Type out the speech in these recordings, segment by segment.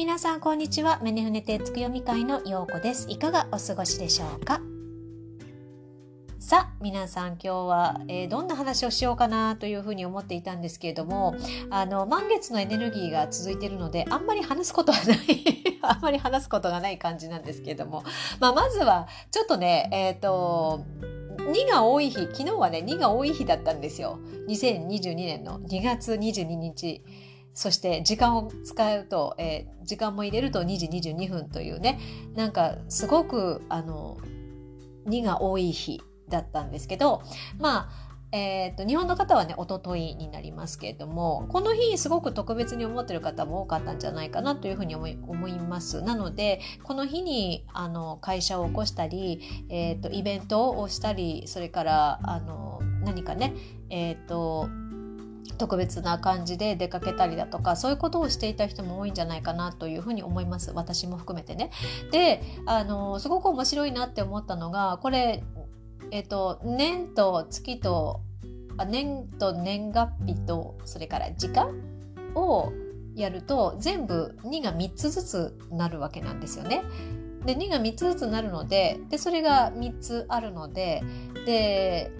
皆さんこんにちは。メネフネテツク読み会のようこです。いかがお過ごしでしょうか？さあ皆さん今日は、えー、どんな話をしようかなというふうに思っていたんですけれどもあの満月のエネルギーが続いているのであんまり話すことはない あんまり話すことがない感じなんですけれども、まあ、まずはちょっとねえっ、ー、と2が多い日昨日はね2が多い日だったんですよ。2022年の2月22日。そして時間を使うと、えー、時間も入れると2時22分というねなんかすごくあの2が多い日だったんですけどまあえーと、日本の方はねおとといになりますけれどもこの日すごく特別に思ってる方も多かったんじゃないかなというふうに思い思います。なのでこの日にあの会社を起こしたり、えーと、イベントをしたりそれからあの何かねえっ、ー、と特別な感じで出かけたりだとかそういうことをしていた人も多いんじゃないかなというふうに思います私も含めてね。であのすごく面白いなって思ったのがこれ、えっと、年と月とあ年と年月日とそれから時間をやると全部2が3つずつなるわけなんですよね。で2が3つずつなるのででそれが3つあるのでで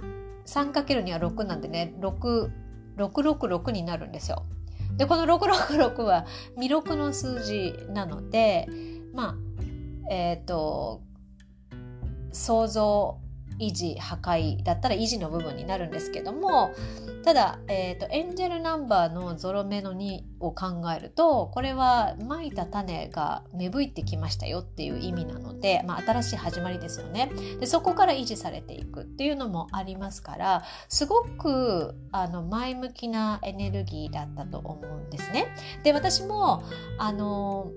3×2 は6なんでね6 666になるんですよ。でこの666は未録の数字なのでまあえっ、ー、と想像維持破壊だったら維持の部分になるんですけどもただ、えーと、エンジェルナンバーのゾロ目の2を考えるとこれはまいた種が芽吹いてきましたよっていう意味なので、まあ、新しい始まりですよねでそこから維持されていくっていうのもありますからすごくあの前向きなエネルギーだったと思うんですね。で私もあの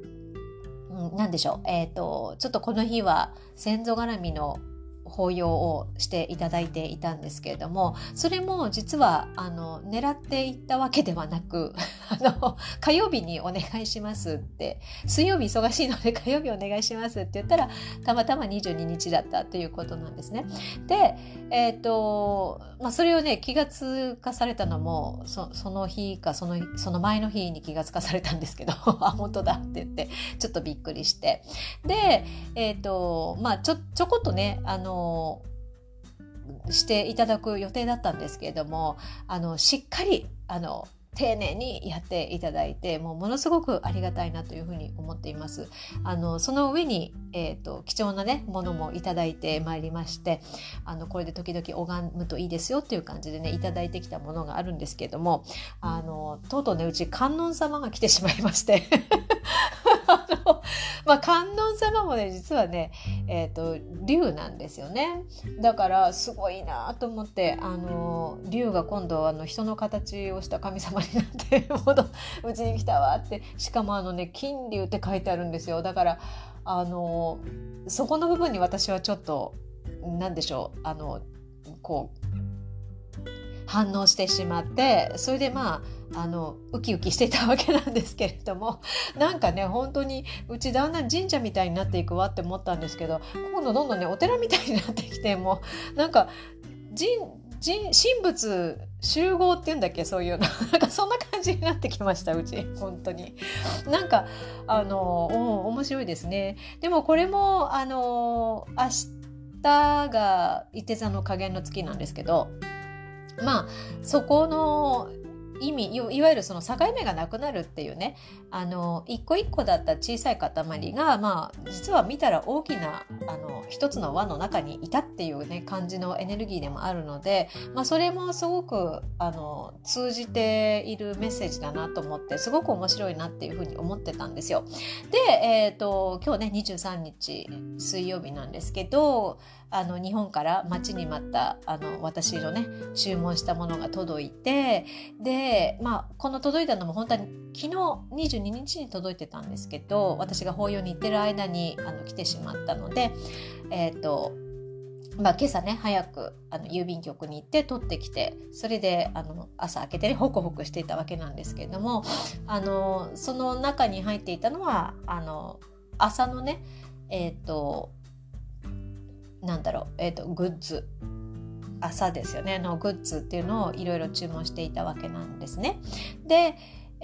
何でしょう、えーとちょっとこの日は先祖絡みの法要をしていただいていたんですけれどもそれも実はあの狙っていったわけではなく あの火曜日にお願いしますって水曜日忙しいので 火曜日お願いしますって言ったらたまたま22日だったということなんですね。で、えーとまあ、それをね気がつかされたのもその日かそのその前の日に気がつかされたんですけど あ本当だって言ってちょっとびっくりしてで、えーとまあ、ちょちょこっとねあのしていただく予定だったんですけれどもあのしっかりあの丁寧にやっていただいてもうものすごくありがたいなというふうに思っています。あのその上に、えーと、貴重なねものもいただいてまいりましてあのこれで時々拝むといいですよっていう感じでねいただいてきたものがあるんですけれどもあのとうとうねうち観音様が来てしまいましてあの、まあ、観音様もね、実はね、えっ、ー、と、竜なんですよね。だから、すごいなと思って、あの、竜が今度、あの、人の形をした神様になって ほど、うちに来たわって、しかもあのね、金竜って書いてあるんですよ。だから、あの、そこの部分に私はちょっと、なんでしょう、あの、こう、反応してしまってそれでまああのウキウキしてたわけなんですけれどもなんかね本当にうちだんだん神社みたいになっていくわって思ったんですけど今度どんどんねお寺みたいになってきてもうなんか神神仏集合っていうんだっけそういうの。なんかそんな感じになってきましたうち本当に。なんかあの面白いですね。でもこれもあの明日が伊手座の加減の月なんですけどまあそこの意味いわゆるその境目がなくなるっていうねあの一個一個だった小さい塊が、まあ、実は見たら大きなあの一つの輪の中にいたっていうね感じのエネルギーでもあるので、まあ、それもすごくあの通じているメッセージだなと思ってすごく面白いなっていうふうに思ってたんですよ。で、えーと、今日ね23日水曜日なんですけどあの日本から待ちに待ったあの私のね注文したものが届いてで、まあ、この届いたのも本当に昨日22日に届いてたんですけど私が法要に行ってる間にあの来てしまったので、えっ、ー、とまあ、今朝ね早くあの郵便局に行って取ってきてそれであの朝開けてねホクホクしていたわけなんですけれどもあのその中に入っていたのはあの朝のねえっ、ー、となんだろう、えーと、グッズ。朝ですよね。のグッズっていうのをいろいろ注文していたわけなんですね。で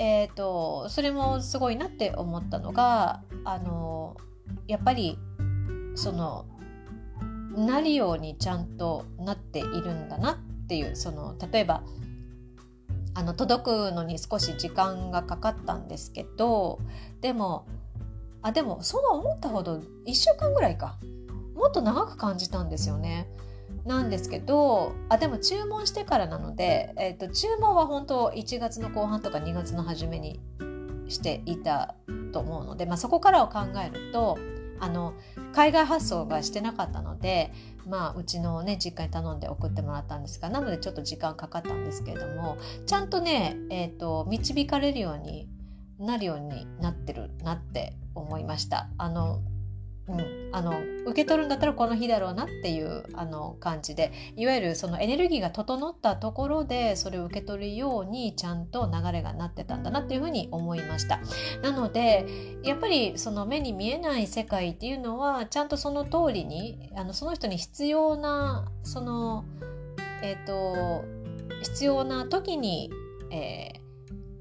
えーと、それもすごいなって思ったのがあのやっぱりそのなるようにちゃんとなっているんだなっていうその例えばあの届くのに少し時間がかかったんですけどでもあでもそう思ったほど1週間ぐらいか。もっと長く感じたんですよね。なんですけどあでも注文してからなので、えーと、注文は本当1月の後半とか2月の初めにしていたと思うので、まあ、そこからを考えるとあの海外発送がしてなかったので、まあ、うちのね実家に頼んで送ってもらったんですがなのでちょっと時間かかったんですけれどもちゃんとね、えーと導かれるようになるようになってるなって思いました。あのうん、あの受け取るんだったらこの日だろうなっていうあの感じで。いわゆるそのエネルギーが整ったところでそれを受け取るようにちゃんと流れがなってたんだなっていうふうに思いました。なのでやっぱりその目に見えない世界っていうのはちゃんとその通りにあのその人に必要なそのえっ、ー、と必要な時に、え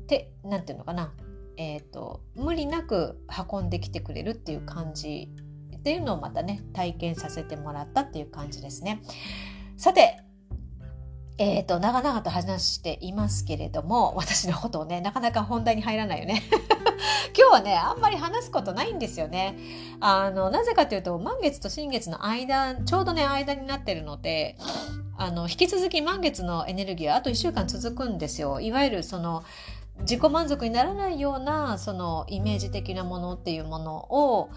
ー、てなんていうのかな。えーと、無理なく運んできてくれるっていう感じっていうのをまたね体験させてもらったっていう感じですね。さてえーと、長々と話していますけれども私のことをねなかなか本題に入らないよね。今日はねあんまり話すことないんですよね。あのなぜかというと満月と新月の間ちょうどね間になってるのであの引き続き満月のエネルギーはあと1週間続くんですよ。いわゆるその自己満足にならないようなそのイメージ的なものっていうものを、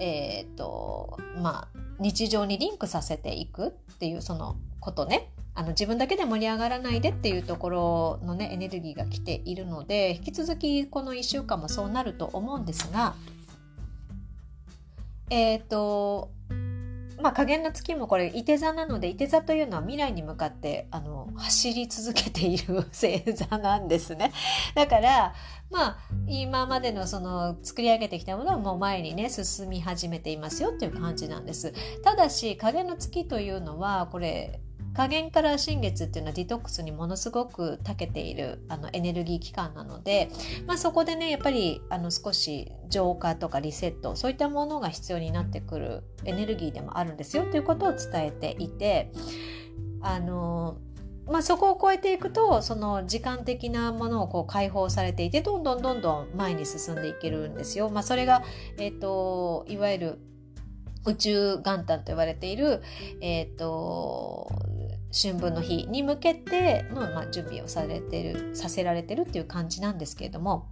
えーとまあ、日常にリンクさせていくっていうそのことね。あの自分だけで盛り上がらないでっていうところのねエネルギーが来ているので引き続きこの1週間もそうなると思うんですがえっ、ー、とまあ、加減の月もこれ、いて座なので、いて座というのは未来に向かって、あの、走り続けている 星座なんですね。だから、まあ、今までのその、作り上げてきたものはもう前にね、進み始めていますよっていう感じなんです。ただし、加減の月というのは、これ、加減から新月っていうのはディトックスにものすごく長けているあのエネルギー期間なので、まあ、そこでねやっぱりあの少し浄化とかリセットそういったものが必要になってくるエネルギーでもあるんですよということを伝えていてあのまあ、そこを超えていくとその時間的なものをこう解放されていてどんどんどんどん前に進んでいけるんですよ。まあ、それが、えーと、いわゆる宇宙元旦と言われている、えーと春分の日に向けての、まあ、準備をされてるさせられてるっていう感じなんですけれども、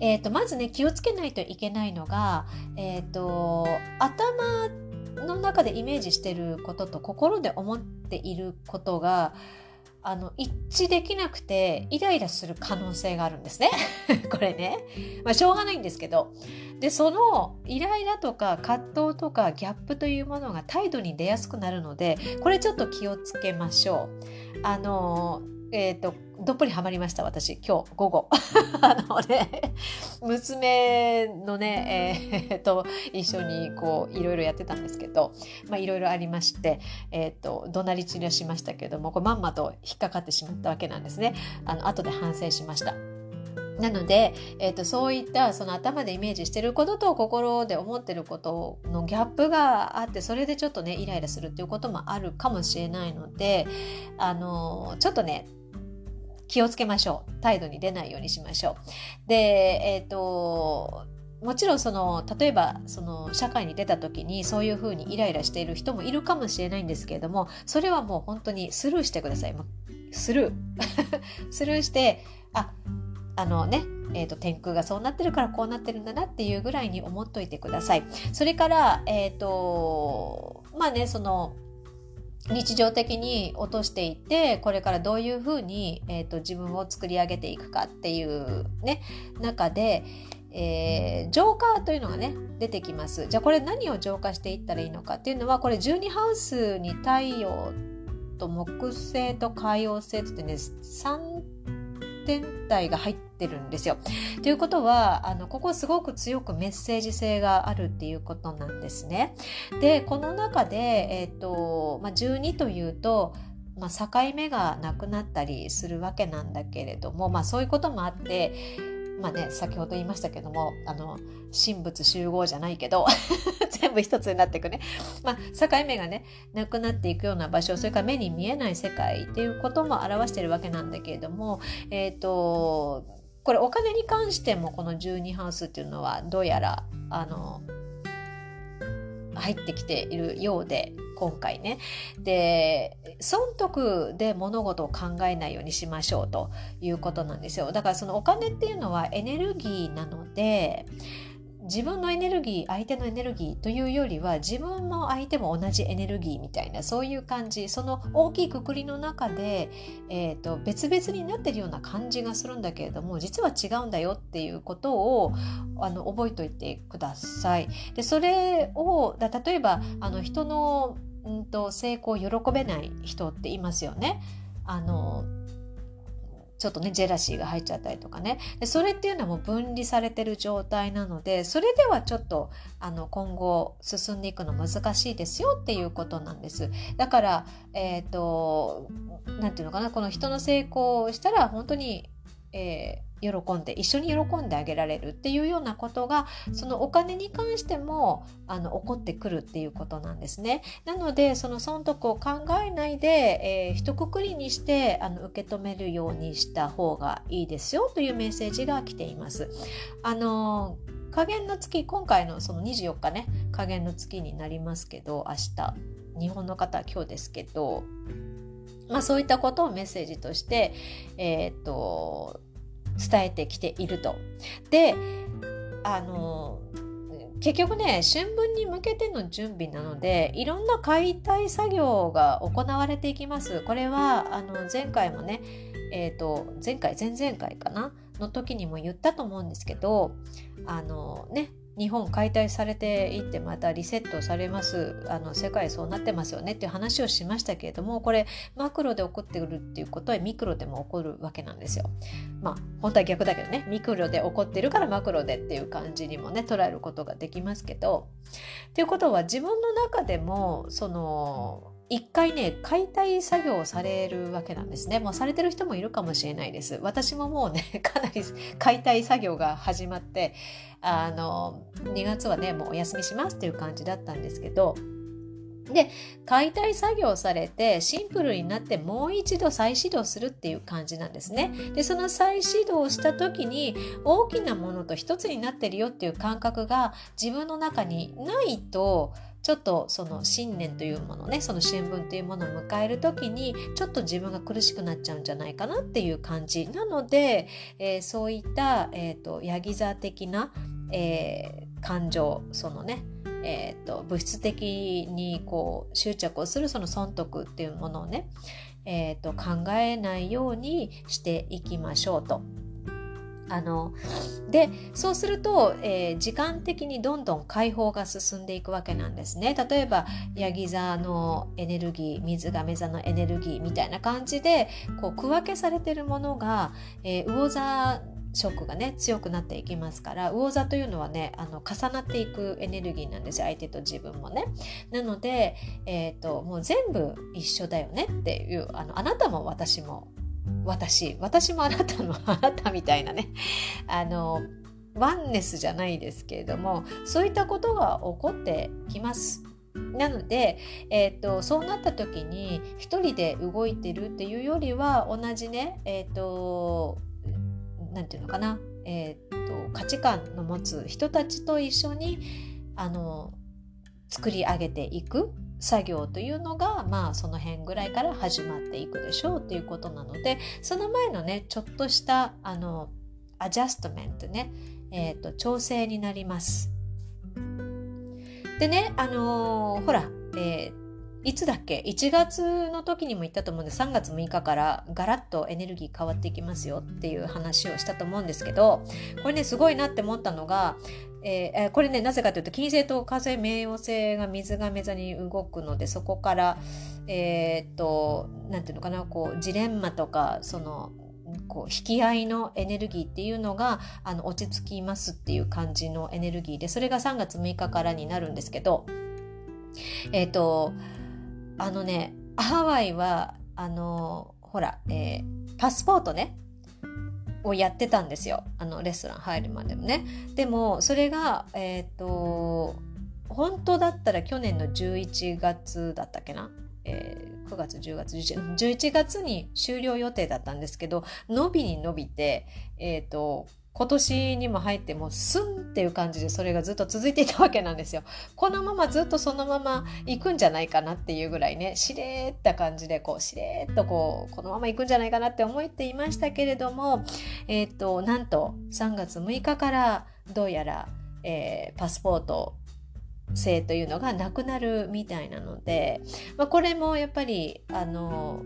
えーと、まずね気をつけないといけないのが、えーと、頭の中でイメージしてることと心で思っていることがあの一致できなくてイライラする可能性があるんですね。これね、まあ、しょうがないんですけどでそのイライラとか葛藤とかギャップというものが態度に出やすくなるのでこれちょっと気をつけましょう。あのえっ、ー、とどっぷりハマりました私今日午後。あのね娘のね、えー、と一緒にこういろいろやってたんですけどまあいろいろありましてえっ、ー、と怒鳴り散らしましたけどもこれまんまと引っかかってしまったわけなんですね。あの後で反省しました。なので、えーと、そういったその頭でイメージしてることと心で思ってることのギャップがあってそれでちょっとねイライラするっていうこともあるかもしれないのであのちょっとね気をつけましょう態度に出ないようにしましょう。でえっ、ー、ともちろんその例えばその社会に出た時にそういうふうにイライラしている人もいるかもしれないんですけれどもそれはもう本当にスルーしてください。スルー スルーしてああのね、えーと、天空がそうなってるからこうなってるんだなっていうぐらいに思っといてください。それから、えっ、ー、と、まあね、その、日常的に落としていってこれからどういうふうに、えーと、自分を作り上げていくかっていうね中で、えー、浄化というのがね出てきます。じゃあこれ何を浄化していったらいいのかっていうのはこれ12ハウスに太陽と木星と海王星ってってね3天体が入ってるんですよ。ということはあのここすごく強くメッセージ性があるっていうことなんですね。でこの中で、えーとまあ、12というとまあ、境目がなくなったりするわけなんだけれども、まあ、そういうこともあってまあね、先ほど言いましたけどもあの神仏集合じゃないけど全部一つになっていくね、まあ、境目がねなくなっていくような場所それから目に見えない世界っていうことも表してるわけなんだけれどもえっ、ー、とこれお金に関してもこの12ハウスっていうのはどうやらあの入ってきているようで今回ね。で、損得で物事を考えないようにしましょうということなんですよ。だからそのお金っていうのはエネルギーなので、自分のエネルギー相手のエネルギーというよりは自分も相手も同じエネルギーみたいなそういう感じその大きいくくりの中で、えーと、別々になってるような感じがするんだけれども実は違うんだよっていうことをあの覚えておいてください。でそれをだ例えばあの人のうんと成功を喜べない人っていますよね。あのちょっとねジェラシーが入っちゃったりとかね。でそれっていうのはもう分離されてる状態なのでそれではちょっとあの今後進んでいくの難しいですよっていうことなんです。だからえっ、ー、と何て言うのかな。この人の成功をしたら本当に、えー喜んで一緒に喜んであげられるっていうようなことがそのお金に関してもあの起こってくるっていうことなんですね。なのでその損得を考えないで、えー、一括りにしてあの受け止めるようにした方がいいですよというメッセージが来ています。あの加減の月今回のその24日ね加減の月になりますけど明日日本の方は今日ですけどまあ、そういったことをメッセージとして、えー、っと伝えてきていると。であの結局ね春分に向けての準備なのでいろんな解体作業が行われていきます。これはあの前回もね、えーと、前回前々回かな？の時にも言ったと思うんですけどあのね日本解体されていってまたリセットされます。あの世界そうなってますよね。っていう話をしましたけれどもこれマクロで起こってくるっていうことはミクロでも起こるわけなんですよ。まあ本当は逆だけどね。ミクロで起こってるからマクロでっていう感じにもね捉えることができますけど。っていうことは自分の中でもその一回ね解体作業をされるわけなんですね。もうされてる人もいるかもしれないです。私ももうね かなり解体作業が始まってあの2月はねもうお休みしますっていう感じだったんですけど。で解体作業されてシンプルになってもう一度再始動するっていう感じなんですね。でその再始動した時に大きなものと一つになってるよっていう感覚が自分の中にないとちょっとその信念というものねその春分というものを迎える時にちょっと自分が苦しくなっちゃうんじゃないかなっていう感じなので、えー、そういった、えーと、ヤギ座的な、えー、感情そのねえーと、物質的にこう執着をするその損得っていうものをね、えーと考えないようにしていきましょうと。あのでそうすると、えー、時間的にどんどん解放が進んでいくわけなんですね。例えばヤギ座のエネルギー水亀座のエネルギーみたいな感じでこう区分けされてるものが、えー、魚座ショックがね強くなっていきますから魚座というのはねあの重なっていくエネルギーなんですよ相手と自分もね。なので、えーともう全部一緒だよねっていうあのあなたも私も私私もあなたのあなたみたいなね。あのワンネスじゃないですけれどもそういったことが起こってきます。なので、えーと、そうなった時に一人で動いてるっていうよりは同じねえっ、ー、と何て言うのかな、えーと価値観の持つ人たちと一緒にあの作り上げていく。作業というのがまあその辺ぐらいから始まっていくでしょうということなのでその前のねちょっとしたあのアジャストメントね、えーと、調整になります。でねあのー、ほら、えーいつだっけ？1月の時にも言ったと思うんで3月6日からガラッとエネルギー変わっていきますよっていう話をしたと思うんですけどこれねすごいなって思ったのがえー、これねなぜかというと金星と火星冥王星が水亀座に動くのでそこからえー、っと何ていうのかなこうジレンマとかそのこう引き合いのエネルギーっていうのがあの落ち着きますっていう感じのエネルギーでそれが3月6日からになるんですけどえっ、とあのねハワイはあのほら、えー、パスポートねをやってたんですよ。あのレストラン入るまでもね。でもそれがえっ、ー、と本当だったら去年の11月だったっけな、えー、9月10月11月に終了予定だったんですけど伸びに伸びてえっ、ー、と今年にも入ってもうスンっていう感じでそれがずっと続いていたわけなんですよ。このままずっとそのまま行くんじゃないかなっていうぐらいねしれーった感じでこうしれーっとこうこのまま行くんじゃないかなって思っていましたけれどもえっ、ー、となんと3月6日からどうやら、えー、パスポート制というのがなくなるみたいなので、まあ、これもやっぱりあの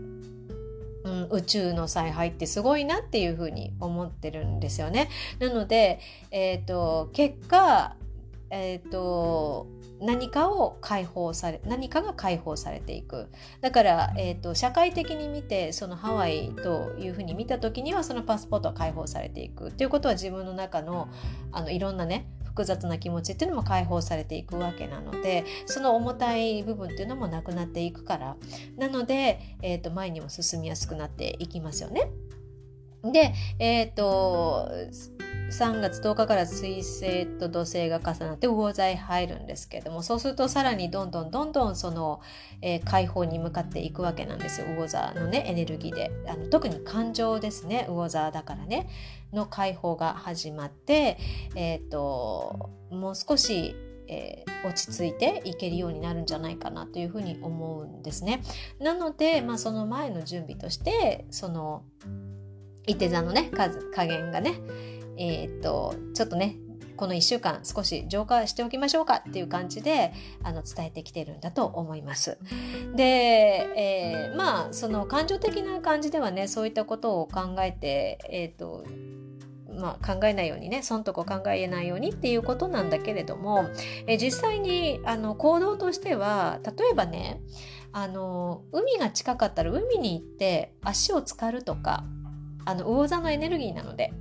うん、宇宙の采配ってすごいなっていうふうに思ってるんですよね。なので、えーと、結果、えーと、何かを解放され何かが解放されていくだから、えーと、社会的に見てそのハワイというふうに見た時にはそのパスポートは解放されていくっていうことは自分の中のあのいろんなね複雑な気持ちっていうのも解放されていくわけなのでその重たい部分っていうのもなくなっていくからなので、えーと、前にも進みやすくなっていきますよね。で、えっ、ー、と3月10日から水星と土星が重なって魚座へ入るんですけれどもそうするとさらにどんどんどんどんその、えー、解放に向かっていくわけなんですよ。魚座のねエネルギーで。あの特に感情ですね。魚座だからね。の解放が始まって、えーと、もう少しえー、落ち着いていけるようになるんじゃないかなというふうに思うんですね。なので、まあ、その前の準備としてそのいて座のね数加減がねえー、っとちょっとねこの1週間少し浄化しておきましょうかっていう感じであの伝えてきてるんだと思います。で、えー、まあその感情的な感じではねそういったことを考えて、えーとまあ、考えないようにね損得を考えないようにっていうことなんだけれども、え実際にあの行動としては例えばねあの海が近かったら海に行って足を浸かるとかあの魚座のエネルギーなので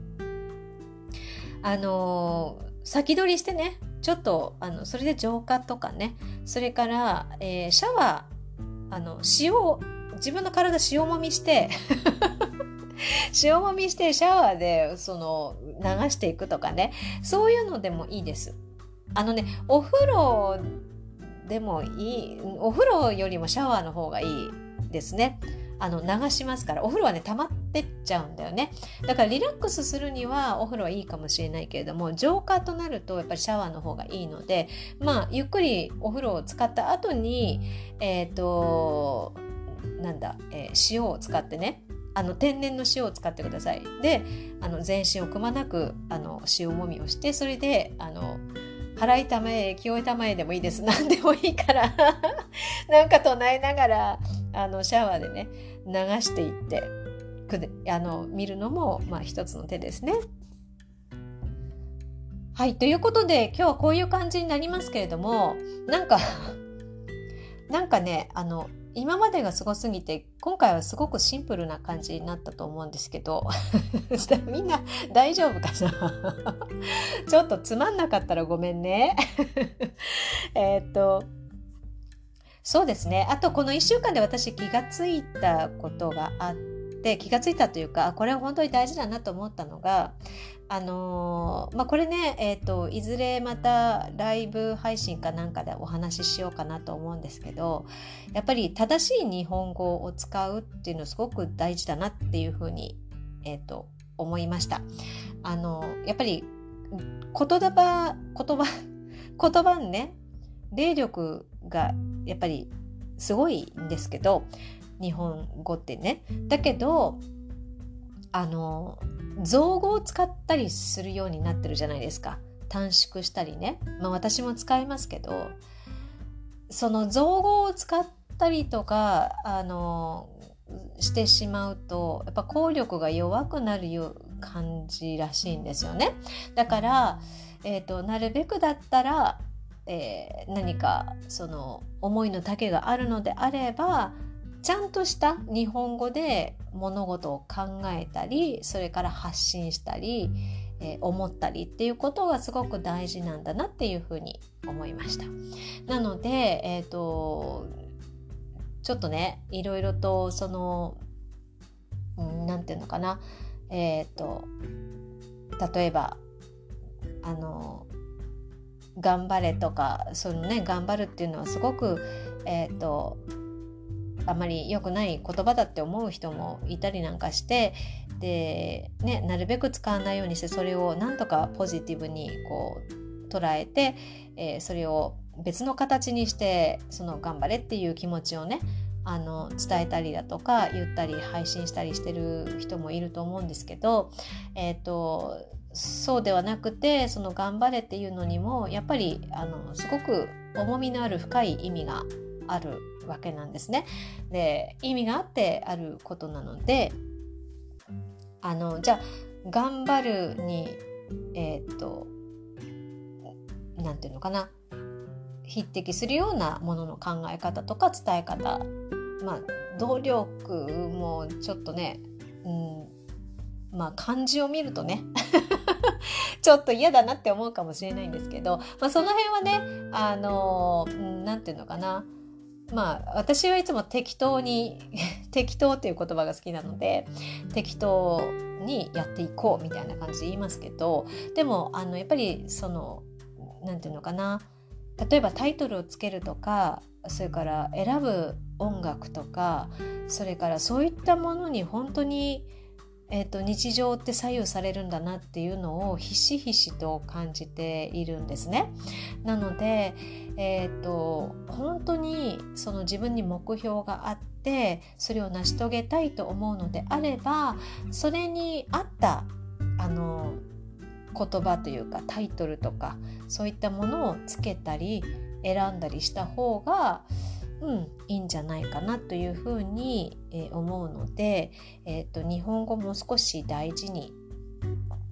あの先取りしてねちょっとあのそれで浄化とかねそれから、えー、シャワーあの塩自分の体塩もみして 塩もみしてシャワーでその流していくとかねそういうのでもいいです。あのねお風呂でもいいお風呂よりもシャワーの方がいいですね。あの流しますからお風呂はね溜まってっちゃうんだよね。だからリラックスするにはお風呂はいいかもしれないけれども浄化となるとやっぱりシャワーの方がいいのでまあゆっくりお風呂を使った後にえっ、ー、となんだ、えー、塩を使ってねあの天然の塩を使ってください。であの全身をくまなくあの塩もみをしてそれであの払いたまえ清いたまえでもいいです。何でもいいから。なんか唱えながらあのシャワーでね流していってくあの見るのも、まあ、一つの手ですね。はい。ということで、今日はこういう感じになりますけれども、なんか なんかね、あの、今までがすごすぎて、今回はすごくシンプルな感じになったと思うんですけど、みんな大丈夫かな？ちょっとつまんなかったらごめんね。えっと、そうですね。あと、この1週間で私気がついたことがあって、気がついたというか、これは本当に大事だなと思ったのが、あのー、まあ、これね、えっ、ー、と、いずれまたライブ配信かなんかでお話ししようかなと思うんですけど、やっぱり正しい日本語を使うっていうのすごく大事だなっていうふうに、えっ、ー、と、思いました。あのやっぱり言葉、言葉、言葉ね、霊力がやっぱりすごいんですけど日本語ってね。だけどあの造語を使ったりするようになってるじゃないですか。短縮したりね。まあ私も使いますけどその造語を使ったりとかあのしてしまうとやっぱ効力が弱くなるよ感じらしいんですよね。だから、えーとなるべくだったらえー、何かその思いの丈があるのであればちゃんとした日本語で物事を考えたりそれから発信したり、えー、思ったりっていうことがすごく大事なんだなっていうふうに思いました。なので、えーとちょっとねいろいろとその何て言うのかなえっ、ー、と例えばあの頑張れとかそのね頑張るっていうのはすごくえっ、ー、とあまり良くない言葉だって思う人もいたりなんかしてで、ね、なるべく使わないようにしてそれをなんとかポジティブにこう捉えて、えー、それを別の形にしてその頑張れっていう気持ちをねあの伝えたりだとか言ったり配信したりしてる人もいると思うんですけど、えーと、そうではなくてその頑張れっていうのにもやっぱりあのすごく重みのある深い意味があるわけなんですね。で意味があってあることなのであのじゃあ頑張るにえっ、と何て言うのかな匹敵するようなものの考え方とか伝え方まあ努力もちょっとね、うん、まあ漢字を見るとね ちょっと嫌だなって思うかもしれないんですけど、まあ、その辺はねあの何て言うのかな。まあ私はいつも適当に 適当っていう言葉が好きなので適当にやっていこうみたいな感じで言いますけどでもあのやっぱりその何て言うのかな。例えばタイトルをつけるとかそれから選ぶ音楽とかそれからそういったものに本当に、えーと、日常って左右されるんだなっていうのをひしひしと感じているんですね。なので、えーと、本当にその自分に目標があってそれを成し遂げたいと思うのであればそれに合ったあの言葉というかタイトルとかそういったものをつけたり選んだりした方が、うん、いいんじゃないかなというふうに、えー、思うので、えーと、日本語も少し大事に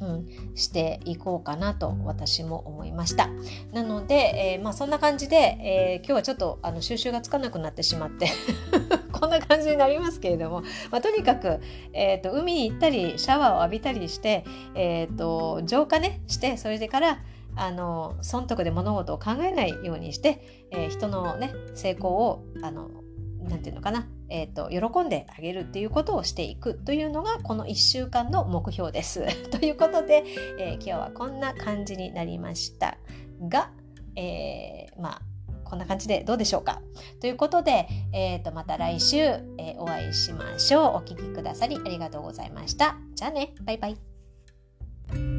うん、していこうかなと私も思いました。なので、えー、まあ、そんな感じで、えー、今日はちょっとあの収集がつかなくなってしまって こんな感じになりますけれども、まあ、とにかく、えーと、海に行ったりシャワーを浴びたりして、えーと、浄化ねしてそれでからあの損得で物事を考えないようにして、えー、人のね成功をあのなんていうのかな、えーと、喜んであげるっていうことをしていくというのがこの1週間の目標です。ということで、えー、今日はこんな感じになりましたが、えー、まあこんな感じでどうでしょうかということで、えー、とまた来週、えー、お会いしましょう。お聴きくださりありがとうございました。じゃあね、バイバイ。